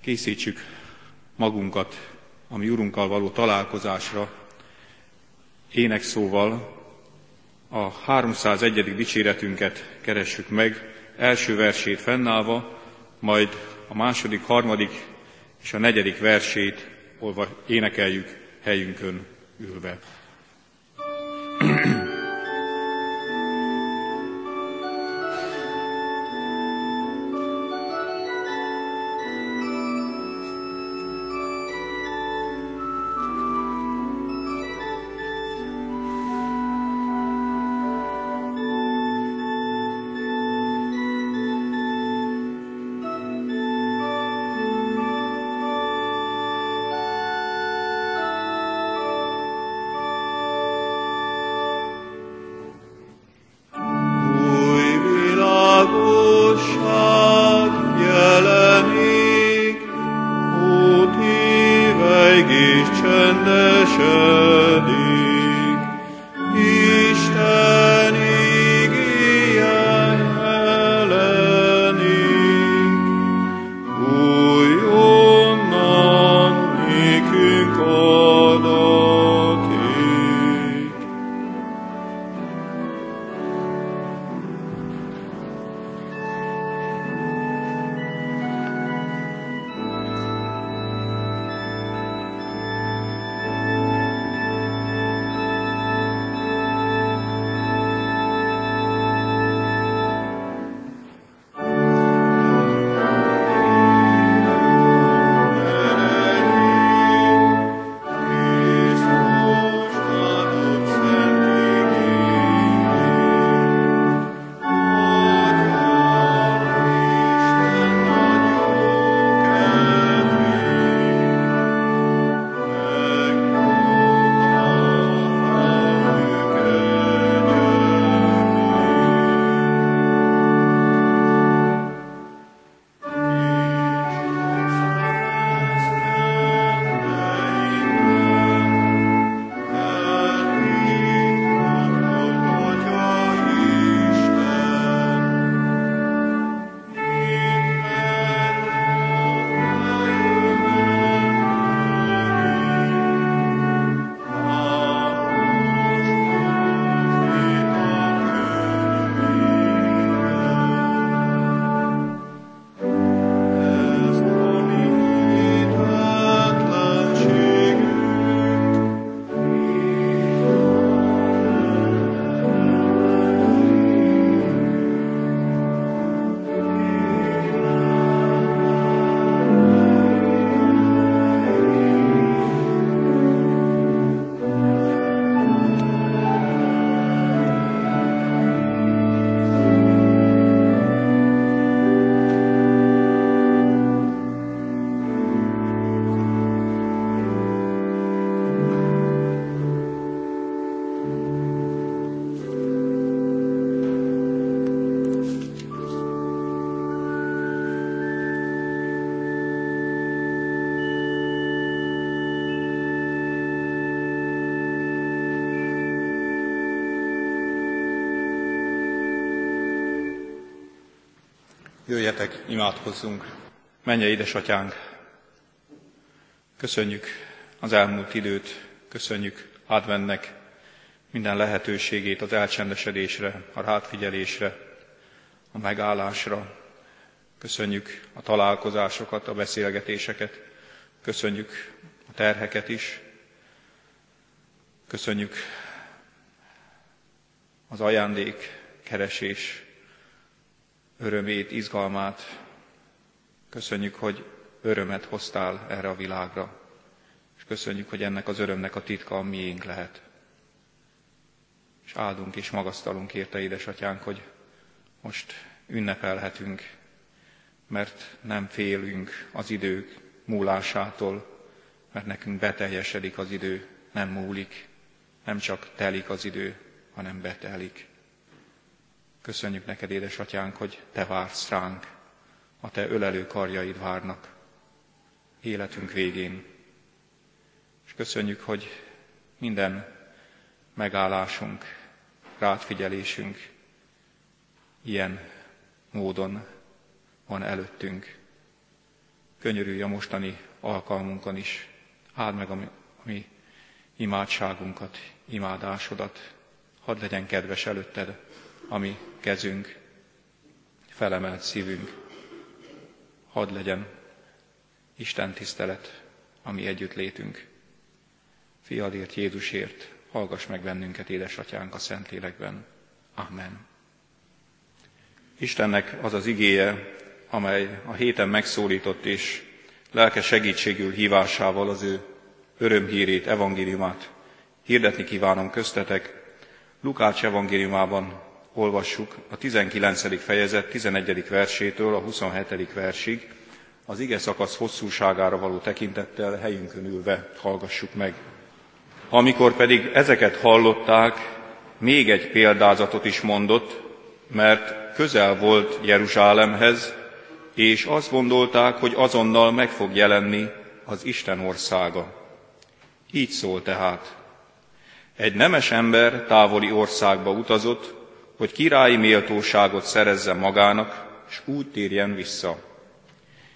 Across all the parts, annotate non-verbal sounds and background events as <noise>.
készítsük magunkat a mi Urunkkal való találkozásra, énekszóval a 301. dicséretünket keressük meg, első versét fennállva, majd a második, harmadik és a negyedik versét olva énekeljük helyünkön ülve. Jöjjetek, imádkozzunk. Menje, édesatyánk! Köszönjük az elmúlt időt, köszönjük advennek minden lehetőségét az elcsendesedésre, a rátfigyelésre, a megállásra. Köszönjük a találkozásokat, a beszélgetéseket, köszönjük a terheket is, köszönjük az ajándék keresés örömét, izgalmát. Köszönjük, hogy örömet hoztál erre a világra, és köszönjük, hogy ennek az örömnek a titka a miénk lehet. És áldunk és magasztalunk érte, édesatyánk, hogy most ünnepelhetünk, mert nem félünk az idők múlásától, mert nekünk beteljesedik az idő, nem múlik, nem csak telik az idő, hanem betelik. Köszönjük neked, édesatyánk, hogy te vársz ránk, a te ölelő karjaid várnak életünk végén. És köszönjük, hogy minden megállásunk, rátfigyelésünk ilyen módon van előttünk. könyörülj a mostani alkalmunkon is. Áld meg a mi, a mi imádságunkat, imádásodat. Hadd legyen kedves előtted a mi kezünk, felemelt szívünk. Hadd legyen Isten tisztelet, ami együtt létünk. Fiadért, Jézusért, hallgass meg bennünket, édesatyánk a Szentlélekben. Amen. Istennek az az igéje, amely a héten megszólított és lelke segítségül hívásával az ő örömhírét, evangéliumát hirdetni kívánom köztetek. Lukács evangéliumában olvassuk a 19. fejezet 11. versétől a 27. versig, az ige szakasz hosszúságára való tekintettel helyünkön ülve hallgassuk meg. Amikor pedig ezeket hallották, még egy példázatot is mondott, mert közel volt Jeruzsálemhez, és azt gondolták, hogy azonnal meg fog jelenni az Isten országa. Így szól tehát. Egy nemes ember távoli országba utazott, hogy királyi méltóságot szerezzen magának, és úgy térjen vissza.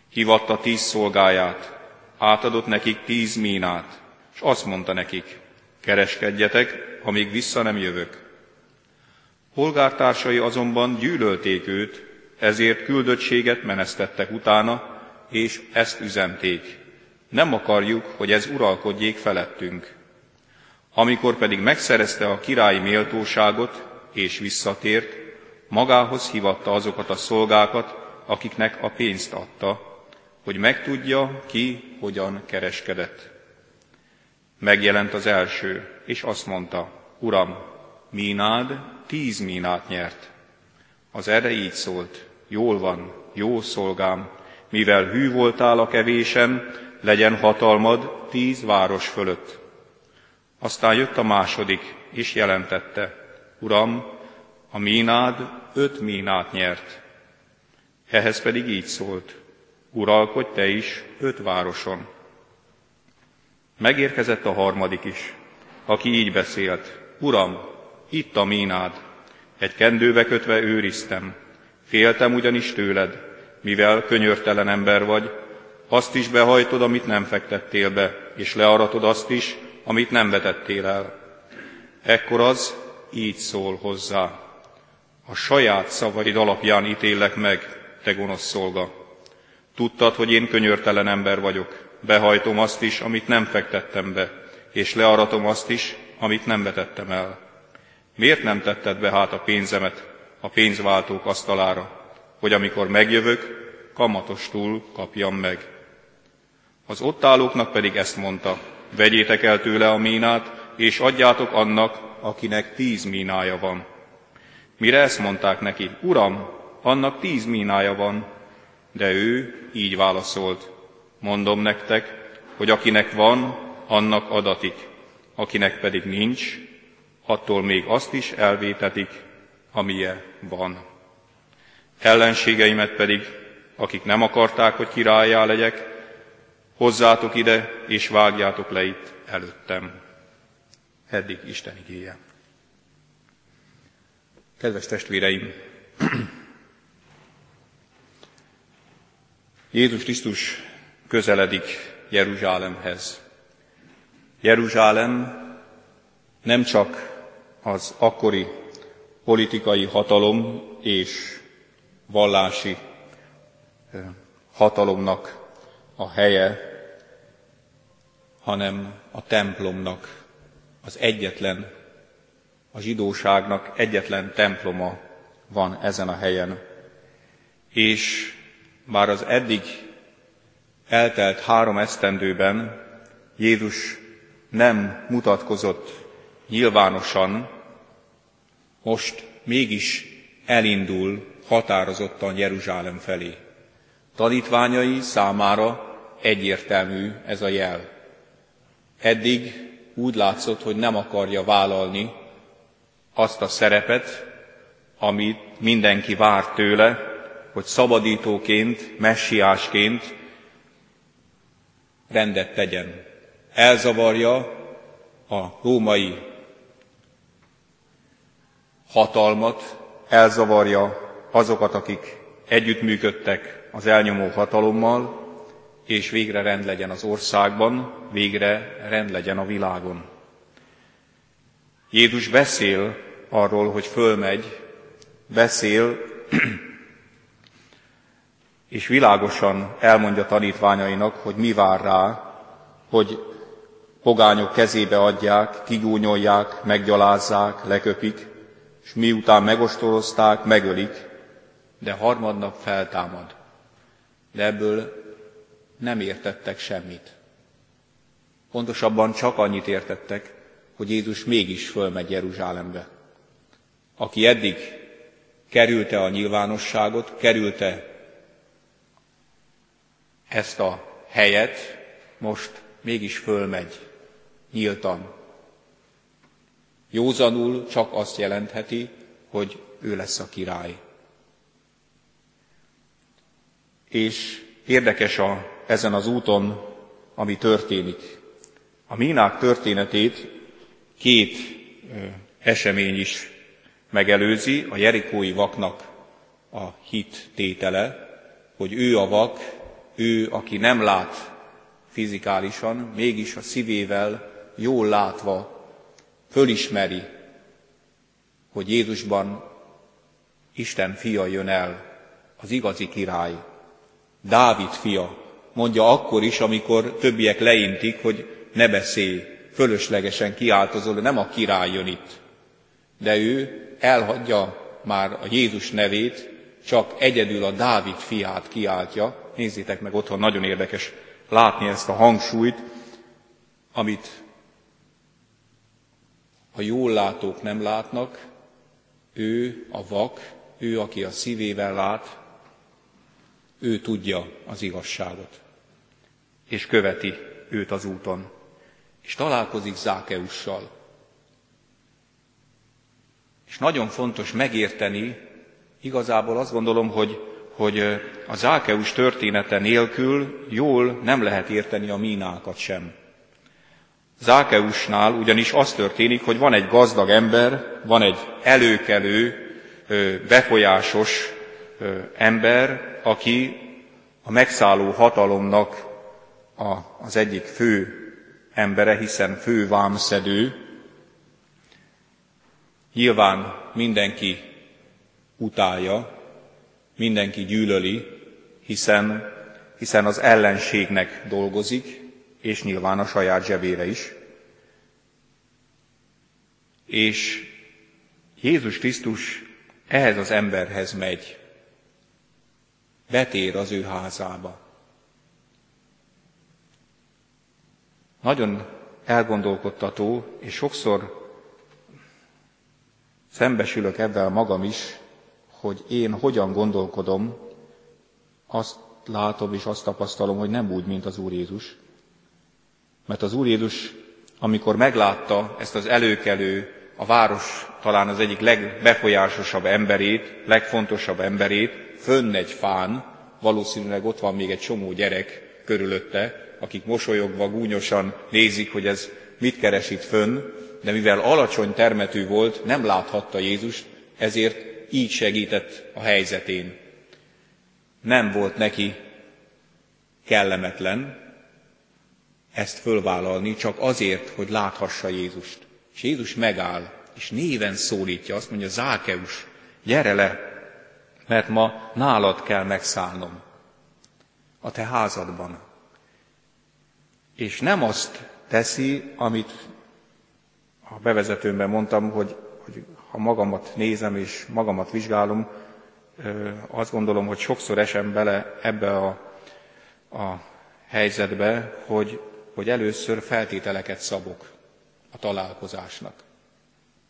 Hivatta tíz szolgáját, átadott nekik tíz mínát, és azt mondta nekik, kereskedjetek, amíg vissza nem jövök. Polgártársai azonban gyűlölték őt, ezért küldöttséget menesztettek utána, és ezt üzenték. Nem akarjuk, hogy ez uralkodjék felettünk. Amikor pedig megszerezte a királyi méltóságot, és visszatért, magához hivatta azokat a szolgákat, akiknek a pénzt adta, hogy megtudja, ki hogyan kereskedett. Megjelent az első, és azt mondta, Uram, mínád tíz mínát nyert. Az erre így szólt, jól van, jó szolgám, mivel hű voltál a kevésen, legyen hatalmad tíz város fölött. Aztán jött a második, és jelentette, Uram, a mínád öt mínát nyert. Ehhez pedig így szólt, uralkodj te is öt városon. Megérkezett a harmadik is, aki így beszélt, Uram, itt a mínád, egy kendőbe kötve őriztem, féltem ugyanis tőled, mivel könyörtelen ember vagy, azt is behajtod, amit nem fektettél be, és learatod azt is, amit nem vetettél el. Ekkor az így szól hozzá. A saját szavaid alapján ítélek meg, te gonosz szolga. Tudtad, hogy én könyörtelen ember vagyok, behajtom azt is, amit nem fektettem be, és learatom azt is, amit nem vetettem el. Miért nem tetted be hát a pénzemet a pénzváltók asztalára, hogy amikor megjövök, kamatostul kapjam meg? Az ott állóknak pedig ezt mondta, vegyétek el tőle a mínát, és adjátok annak, akinek tíz mínája van. Mire ezt mondták neki, Uram, annak tíz mínája van, de ő így válaszolt, mondom nektek, hogy akinek van, annak adatik, akinek pedig nincs, attól még azt is elvétetik, amilyen van. Ellenségeimet pedig, akik nem akarták, hogy királyá legyek, hozzátok ide, és vágjátok le itt előttem. Eddig Isten igéje. Kedves testvéreim! Jézus Krisztus közeledik Jeruzsálemhez. Jeruzsálem nem csak az akkori politikai hatalom és vallási hatalomnak a helye, hanem a templomnak az egyetlen, a zsidóságnak egyetlen temploma van ezen a helyen. És már az eddig eltelt három esztendőben Jézus nem mutatkozott nyilvánosan, most mégis elindul határozottan Jeruzsálem felé. Tanítványai számára egyértelmű ez a jel. Eddig úgy látszott, hogy nem akarja vállalni azt a szerepet, amit mindenki vár tőle, hogy szabadítóként, messiásként rendet tegyen. Elzavarja a római hatalmat, elzavarja azokat, akik együttműködtek az elnyomó hatalommal, és végre rend legyen az országban, végre rend legyen a világon. Jézus beszél arról, hogy fölmegy, beszél, <clears throat> és világosan elmondja tanítványainak, hogy mi vár rá, hogy pogányok kezébe adják, kigúnyolják, meggyalázzák, leköpik, és miután megostorozták, megölik, de harmadnap feltámad. De ebből nem értettek semmit. Pontosabban csak annyit értettek, hogy Jézus mégis fölmegy Jeruzsálembe. Aki eddig kerülte a nyilvánosságot, kerülte ezt a helyet, most mégis fölmegy nyíltan. Józanul csak azt jelentheti, hogy ő lesz a király. És érdekes a, ezen az úton, ami történik. A mínák történetét két esemény is megelőzi, a jerikói vaknak a hit tétele, hogy ő a vak, ő, aki nem lát fizikálisan, mégis a szívével jól látva fölismeri, hogy Jézusban Isten fia jön el, az igazi király, Dávid fia, mondja akkor is, amikor többiek leintik, hogy ne beszélj, fölöslegesen kiáltozol, nem a király jön itt. De ő elhagyja már a Jézus nevét, csak egyedül a Dávid fiát kiáltja. Nézzétek meg otthon, nagyon érdekes látni ezt a hangsúlyt, amit a jól látók nem látnak, ő a vak, ő, aki a szívével lát, ő tudja az igazságot, és követi őt az úton, és találkozik Zákeussal. És nagyon fontos megérteni, igazából azt gondolom, hogy, hogy a Zákeus története nélkül jól nem lehet érteni a mínákat sem. Zákeusnál ugyanis az történik, hogy van egy gazdag ember, van egy előkelő, befolyásos ember, aki a megszálló hatalomnak az egyik fő embere, hiszen fő vámszedő, Nyilván mindenki utálja, mindenki gyűlöli, hiszen, hiszen az ellenségnek dolgozik, és nyilván a saját zsebére is. És Jézus Krisztus ehhez az emberhez megy, betér az ő házába. Nagyon elgondolkodtató, és sokszor Szembesülök ebben magam is, hogy én hogyan gondolkodom, azt látom és azt tapasztalom, hogy nem úgy, mint az Úr Jézus. Mert az Úr Jézus, amikor meglátta ezt az előkelő, a város talán az egyik legbefolyásosabb emberét, legfontosabb emberét, fönn egy fán, valószínűleg ott van még egy csomó gyerek körülötte, akik mosolyogva, gúnyosan nézik, hogy ez mit keres itt fönn, de mivel alacsony termetű volt, nem láthatta Jézust, ezért így segített a helyzetén. Nem volt neki kellemetlen ezt fölvállalni, csak azért, hogy láthassa Jézust. És Jézus megáll, és néven szólítja, azt mondja, Zákeus, gyere le, mert ma nálad kell megszállnom, a te házadban. És nem azt teszi, amit a bevezetőmben mondtam, hogy, hogy ha magamat nézem és magamat vizsgálom, azt gondolom, hogy sokszor esem bele ebbe a, a helyzetbe, hogy, hogy először feltételeket szabok a találkozásnak.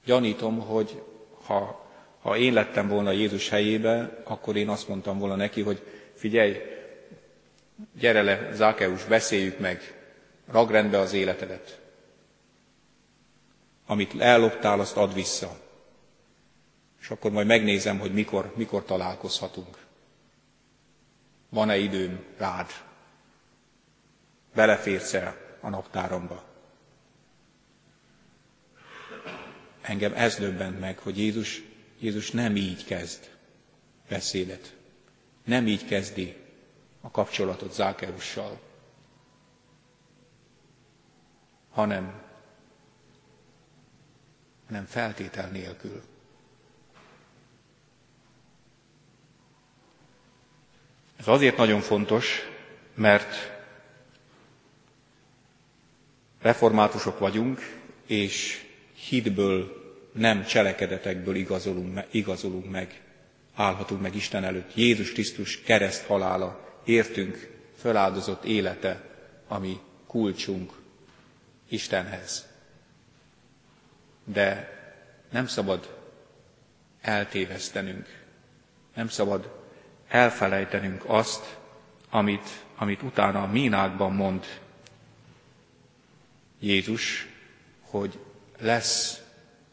Gyanítom, hogy ha, ha én lettem volna Jézus helyébe, akkor én azt mondtam volna neki, hogy figyelj, gyere le, Zákeus, beszéljük meg, ragrendbe az életedet. Amit elloptál, azt add vissza. És akkor majd megnézem, hogy mikor, mikor találkozhatunk. Van-e időm rád? Beleférsz el a naptáromba? Engem ez döbbent meg, hogy Jézus, Jézus nem így kezd beszédet. Nem így kezdi a kapcsolatot Zákeussal, hanem, hanem feltétel nélkül. Ez azért nagyon fontos, mert reformátusok vagyunk, és hitből, nem cselekedetekből igazolunk, igazolunk meg, állhatunk meg Isten előtt. Jézus Krisztus kereszt halála, értünk föláldozott élete, ami kulcsunk Istenhez. De nem szabad eltévesztenünk, nem szabad elfelejtenünk azt, amit, amit utána a mínákban mond Jézus, hogy lesz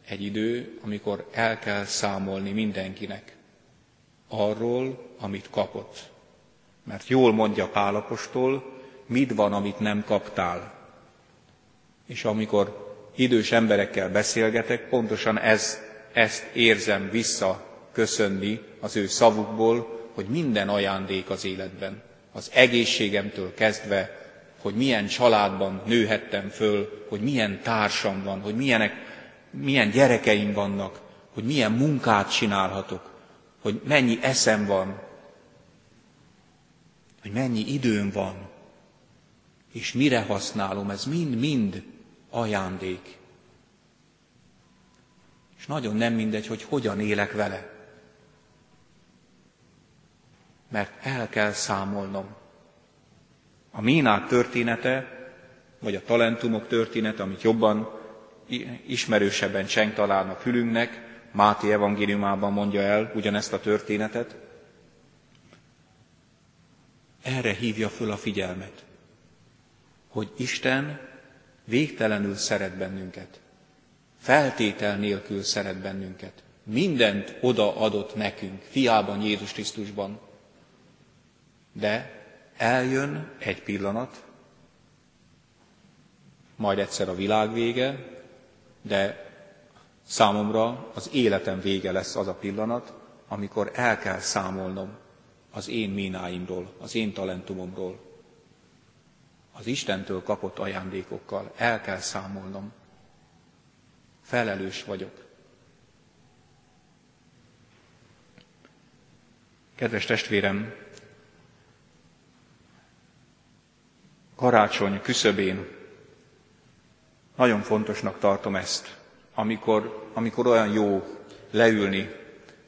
egy idő, amikor el kell számolni mindenkinek arról, amit kapott. Mert jól mondja Pálapostól, mit van, amit nem kaptál. És amikor idős emberekkel beszélgetek, pontosan ez, ezt érzem vissza köszönni az ő szavukból, hogy minden ajándék az életben, az egészségemtől kezdve, hogy milyen családban nőhettem föl, hogy milyen társam van, hogy milyenek, milyen gyerekeim vannak, hogy milyen munkát csinálhatok, hogy mennyi eszem van, hogy mennyi időm van, és mire használom, ez mind-mind ajándék. És nagyon nem mindegy, hogy hogyan élek vele mert el kell számolnom. A mínák története, vagy a talentumok története, amit jobban, ismerősebben cseng talán a fülünknek, Máté evangéliumában mondja el ugyanezt a történetet, erre hívja föl a figyelmet, hogy Isten végtelenül szeret bennünket, feltétel nélkül szeret bennünket. Mindent oda adott nekünk, fiában Jézus Krisztusban, de eljön egy pillanat, majd egyszer a világ vége, de számomra az életem vége lesz az a pillanat, amikor el kell számolnom az én mínáimról, az én talentumomról, az Istentől kapott ajándékokkal el kell számolnom. Felelős vagyok. Kedves testvérem, karácsony küszöbén nagyon fontosnak tartom ezt, amikor, amikor olyan jó leülni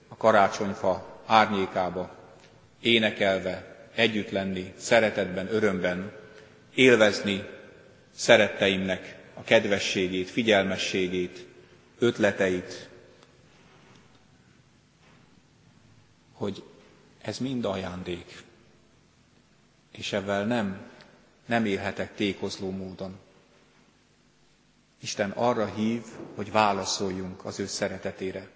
a karácsonyfa árnyékába, énekelve, együtt lenni, szeretetben, örömben, élvezni szeretteimnek a kedvességét, figyelmességét, ötleteit, hogy ez mind ajándék, és ebben nem nem élhetek tékozló módon. Isten arra hív, hogy válaszoljunk az ő szeretetére,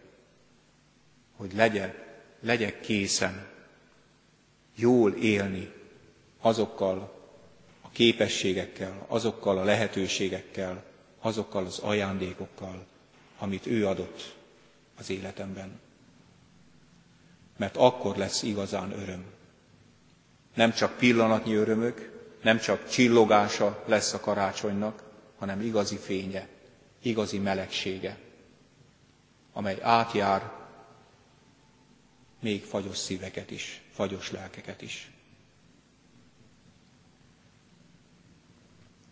hogy legyen, legyek készen jól élni azokkal képességekkel, azokkal a lehetőségekkel, azokkal az ajándékokkal, amit ő adott az életemben. Mert akkor lesz igazán öröm. Nem csak pillanatnyi örömök, nem csak csillogása lesz a karácsonynak, hanem igazi fénye, igazi melegsége, amely átjár még fagyos szíveket is, fagyos lelkeket is.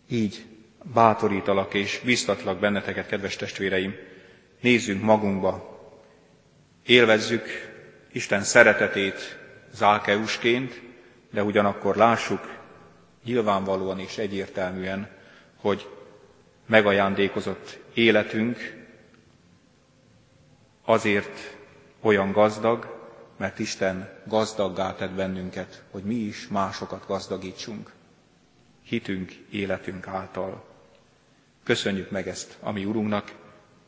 Így bátorítalak és biztatlak benneteket, kedves testvéreim, nézzünk magunkba, élvezzük Isten szeretetét Zákeusként, de ugyanakkor lássuk nyilvánvalóan és egyértelműen, hogy megajándékozott életünk azért olyan gazdag, mert Isten gazdaggá tett bennünket, hogy mi is másokat gazdagítsunk. Hitünk, életünk által. Köszönjük meg ezt a mi Urunknak,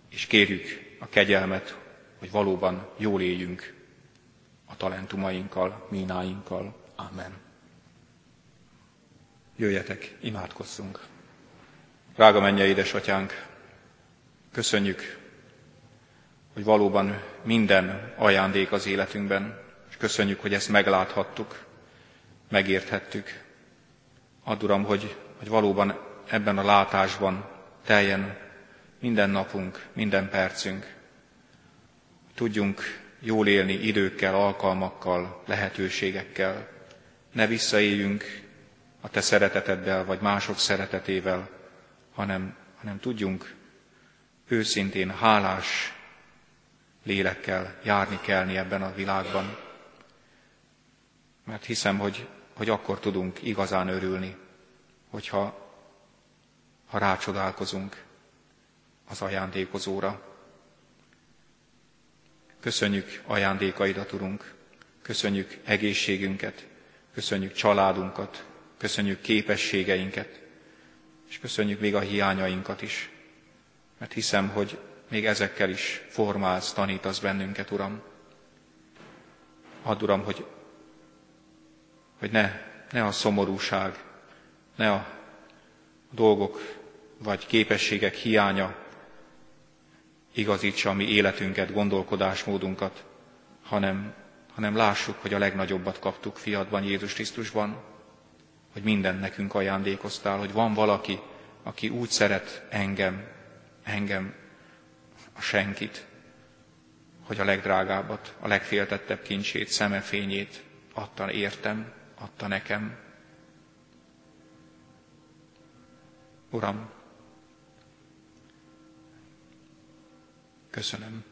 és kérjük a kegyelmet, hogy valóban jól éljünk a talentumainkkal, mínáinkkal. Amen. Jöjjetek, imádkozzunk. Drága menje édesatyánk, köszönjük, hogy valóban minden ajándék az életünkben, és köszönjük, hogy ezt megláthattuk. megérthettük. Add, Uram, hogy, hogy valóban ebben a látásban teljen minden napunk, minden percünk. Tudjunk jól élni időkkel, alkalmakkal, lehetőségekkel. Ne visszaéljünk a Te szereteteddel, vagy mások szeretetével, hanem, hanem tudjunk őszintén hálás lélekkel járni kelni ebben a világban. Mert hiszem, hogy, hogy akkor tudunk igazán örülni, hogyha ha rácsodálkozunk az ajándékozóra. Köszönjük ajándékaidat, Urunk, köszönjük egészségünket, köszönjük családunkat, köszönjük képességeinket, és köszönjük még a hiányainkat is, mert hiszem, hogy még ezekkel is formálsz, tanítasz bennünket, Uram. Add, Uram, hogy, hogy ne, ne a szomorúság, ne a dolgok vagy képességek hiánya igazítsa a mi életünket, gondolkodásmódunkat, hanem, hanem lássuk, hogy a legnagyobbat kaptuk fiadban, Jézus Krisztusban, hogy minden nekünk ajándékoztál, hogy van valaki, aki úgy szeret engem, engem, a senkit, hogy a legdrágábbat, a legféltettebb kincsét, szemefényét adta értem, adta nekem. Uram, köszönöm.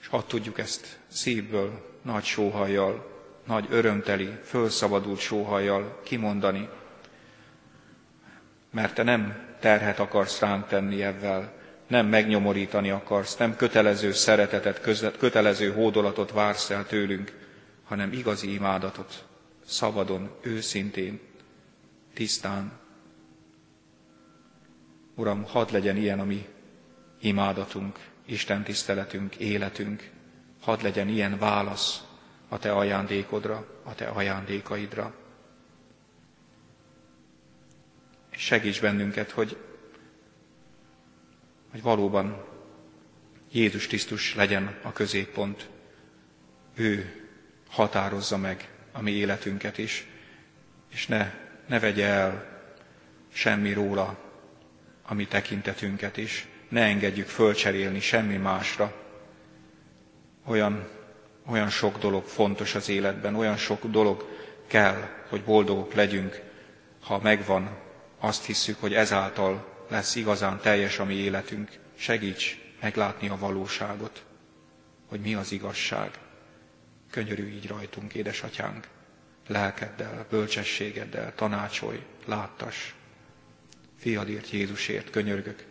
És hadd tudjuk ezt szívből, nagy sóhajjal, nagy örömteli, fölszabadult sóhajjal kimondani, mert te nem terhet akarsz ránk tenni ebben, nem megnyomorítani akarsz, nem kötelező szeretetet, kötelező hódolatot vársz el tőlünk, hanem igazi imádatot, szabadon, őszintén, tisztán. Uram, hadd legyen ilyen a mi imádatunk, Isten tiszteletünk, életünk, hadd legyen ilyen válasz a Te ajándékodra, a Te ajándékaidra. És segíts bennünket, hogy, hogy valóban Jézus Krisztus legyen a középpont. Ő határozza meg a mi életünket is, és ne, ne vegye el semmi róla a mi tekintetünket is. Ne engedjük fölcserélni semmi másra. Olyan, olyan sok dolog fontos az életben, olyan sok dolog kell, hogy boldogok legyünk, ha megvan azt hisszük, hogy ezáltal lesz igazán teljes a mi életünk. Segíts meglátni a valóságot, hogy mi az igazság. Könyörülj így rajtunk, édesatyánk, lelkeddel, bölcsességeddel, tanácsolj, láttas. Fiadért, Jézusért könyörgök.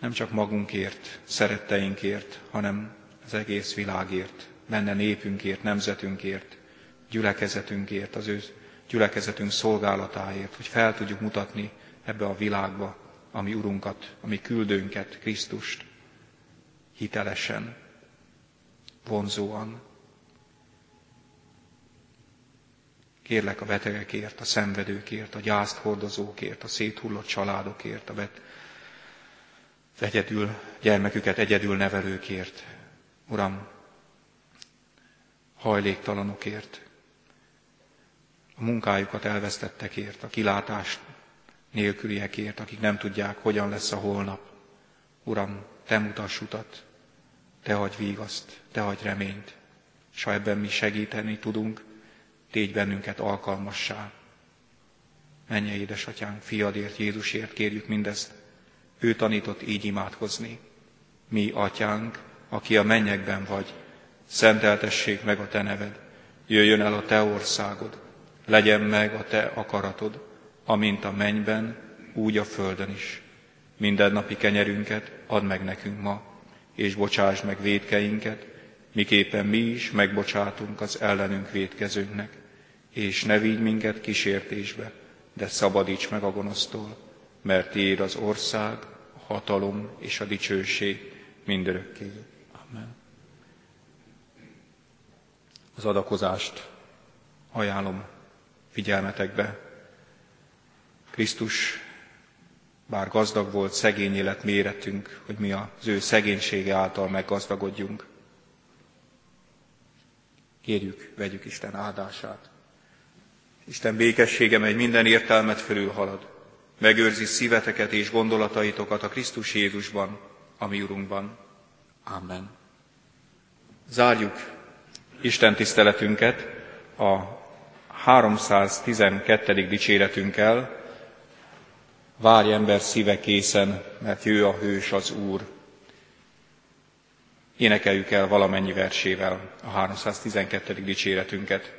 Nem csak magunkért, szeretteinkért, hanem az egész világért, benne népünkért, nemzetünkért, gyülekezetünkért, az ő gyülekezetünk szolgálatáért, hogy fel tudjuk mutatni ebbe a világba a mi Urunkat, a mi küldőnket, Krisztust, hitelesen, vonzóan. Kérlek a betegekért, a szenvedőkért, a gyászt hordozókért, a széthullott családokért, a bet, egyedül, gyermeküket egyedül nevelőkért. Uram, hajléktalanokért, a munkájukat elvesztettekért, a kilátást nélküliekért, akik nem tudják, hogyan lesz a holnap. Uram, Te mutass utat, Te hagy vígaszt, Te hagy reményt, és ha ebben mi segíteni tudunk, tégy bennünket alkalmassá. Menje, édesatyánk, fiadért, Jézusért kérjük mindezt. Ő tanított így imádkozni. Mi, atyánk, aki a mennyekben vagy, szenteltessék meg a te neved, jöjjön el a te országod, legyen meg a te akaratod, amint a mennyben, úgy a földön is. Minden napi kenyerünket add meg nekünk ma, és bocsáss meg védkeinket, miképpen mi is megbocsátunk az ellenünk védkezőnknek, és ne vigy minket kísértésbe, de szabadíts meg a gonosztól, mert Tiéd az ország, a hatalom és a dicsőség mindörökké. Amen. Az adakozást ajánlom figyelmetekbe. Krisztus bár gazdag volt, szegény élet méretünk, hogy mi az ő szegénysége által meggazdagodjunk. Kérjük, vegyük Isten áldását. Isten békessége, mely minden értelmet halad, megőrzi szíveteket és gondolataitokat a Krisztus Jézusban, a mi Urunkban. Amen. Zárjuk Isten tiszteletünket a 312. dicséretünkkel. Várj ember szíve készen, mert jő a hős az Úr. Énekeljük el valamennyi versével a 312. dicséretünket.